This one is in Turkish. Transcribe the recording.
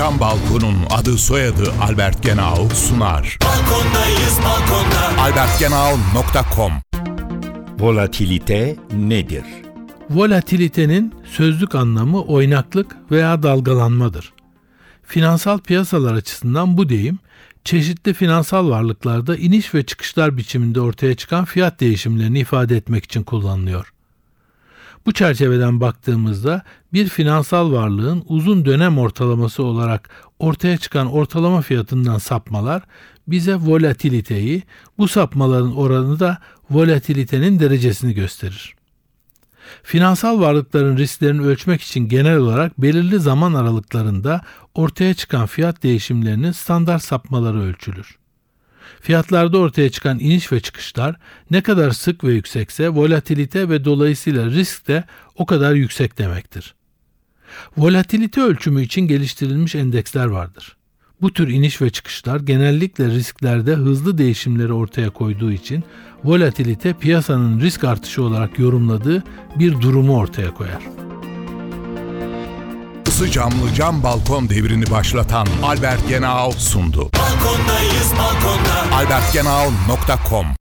Cam Balkon'un adı soyadı Albert Genau sunar. Balkondayız balkonda. albertgenau.com Volatilite nedir? Volatilitenin sözlük anlamı oynaklık veya dalgalanmadır. Finansal piyasalar açısından bu deyim, çeşitli finansal varlıklarda iniş ve çıkışlar biçiminde ortaya çıkan fiyat değişimlerini ifade etmek için kullanılıyor. Bu çerçeveden baktığımızda bir finansal varlığın uzun dönem ortalaması olarak ortaya çıkan ortalama fiyatından sapmalar bize volatiliteyi, bu sapmaların oranı da volatilitenin derecesini gösterir. Finansal varlıkların risklerini ölçmek için genel olarak belirli zaman aralıklarında ortaya çıkan fiyat değişimlerinin standart sapmaları ölçülür. Fiyatlarda ortaya çıkan iniş ve çıkışlar ne kadar sık ve yüksekse volatilite ve dolayısıyla risk de o kadar yüksek demektir. Volatilite ölçümü için geliştirilmiş endeksler vardır. Bu tür iniş ve çıkışlar genellikle risklerde hızlı değişimleri ortaya koyduğu için volatilite piyasanın risk artışı olarak yorumladığı bir durumu ortaya koyar. Isı camlı cam balkon devrini başlatan Albert Genau sundu. Balkondayız balkonda. albertgenau.com